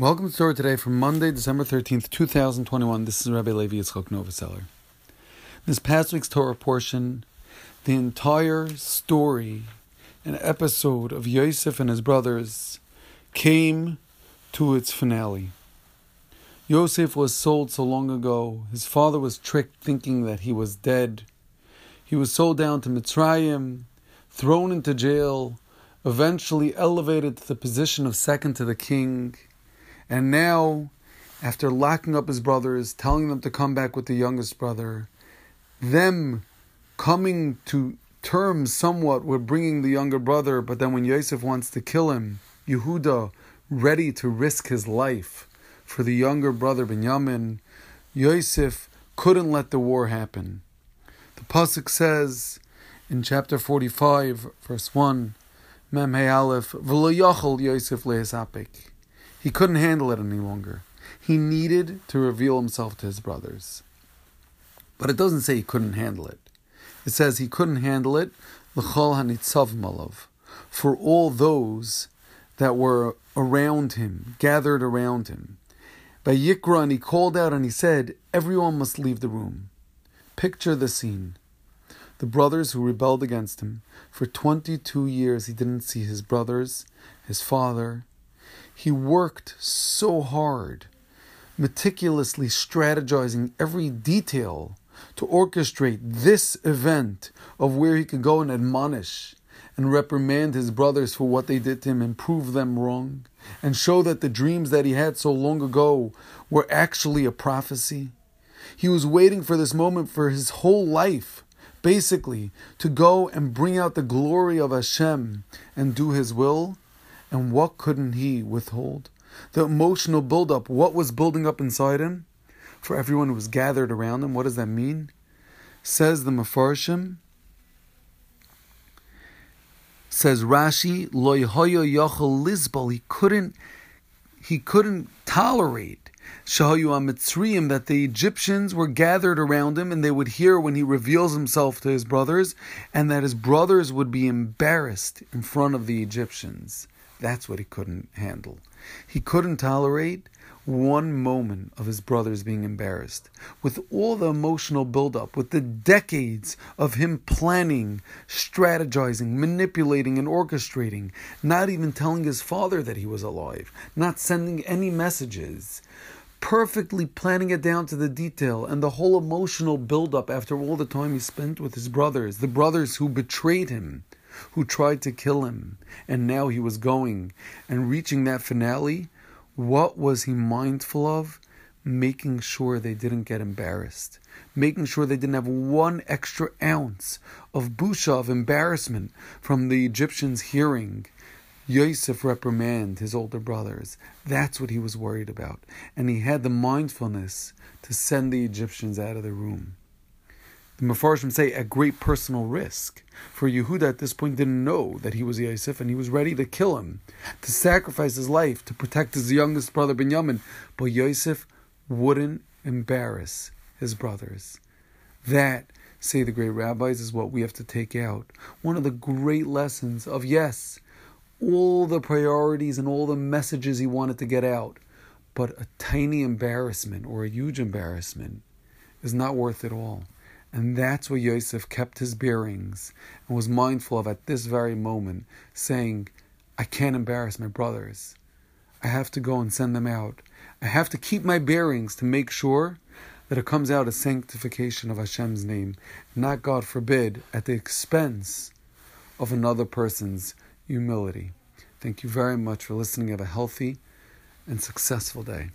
Welcome to Torah today for Monday, December 13th, 2021. This is Rabbi Levi Yitzchok Novoseller. This past week's Torah portion, the entire story and episode of Yosef and his brothers came to its finale. Yosef was sold so long ago. His father was tricked thinking that he was dead. He was sold down to Mitzrayim, thrown into jail, eventually elevated to the position of second to the king and now, after locking up his brothers, telling them to come back with the youngest brother, them coming to terms somewhat with bringing the younger brother, but then when Yosef wants to kill him, Yehuda ready to risk his life for the younger brother Benjamin, Yosef couldn't let the war happen. The pasuk says in chapter forty-five, verse one, Mem Hey Aleph, Yosef lehesapik. He couldn't handle it any longer. He needed to reveal himself to his brothers. But it doesn't say he couldn't handle it. It says he couldn't handle it hanitzav for all those that were around him, gathered around him. Vayikra, and he called out and he said, Everyone must leave the room. Picture the scene. The brothers who rebelled against him. For 22 years, he didn't see his brothers, his father, he worked so hard, meticulously strategizing every detail to orchestrate this event of where he could go and admonish and reprimand his brothers for what they did to him and prove them wrong and show that the dreams that he had so long ago were actually a prophecy. He was waiting for this moment for his whole life, basically, to go and bring out the glory of Hashem and do his will. And what couldn't he withhold? The emotional buildup, what was building up inside him for everyone who was gathered around him? What does that mean? Says the Mefarshim, says Rashi, loy yochel lizbal. He couldn't, he couldn't tolerate that the Egyptians were gathered around him and they would hear when he reveals himself to his brothers, and that his brothers would be embarrassed in front of the Egyptians. That's what he couldn't handle. He couldn't tolerate one moment of his brothers being embarrassed. With all the emotional buildup, with the decades of him planning, strategizing, manipulating, and orchestrating, not even telling his father that he was alive, not sending any messages, perfectly planning it down to the detail, and the whole emotional buildup after all the time he spent with his brothers, the brothers who betrayed him who tried to kill him, and now he was going and reaching that finale. What was he mindful of? Making sure they didn't get embarrassed, making sure they didn't have one extra ounce of busha, of embarrassment from the Egyptians hearing Yosef reprimand his older brothers. That's what he was worried about. And he had the mindfulness to send the Egyptians out of the room the Mefarshim say, at great personal risk. For Yehuda at this point didn't know that he was Yosef and he was ready to kill him, to sacrifice his life to protect his youngest brother Binyamin. But Yosef wouldn't embarrass his brothers. That, say the great rabbis, is what we have to take out. One of the great lessons of, yes, all the priorities and all the messages he wanted to get out, but a tiny embarrassment or a huge embarrassment is not worth it all. And that's where Yosef kept his bearings and was mindful of at this very moment, saying, I can't embarrass my brothers. I have to go and send them out. I have to keep my bearings to make sure that it comes out a sanctification of Hashem's name, not, God forbid, at the expense of another person's humility. Thank you very much for listening. Have a healthy and successful day.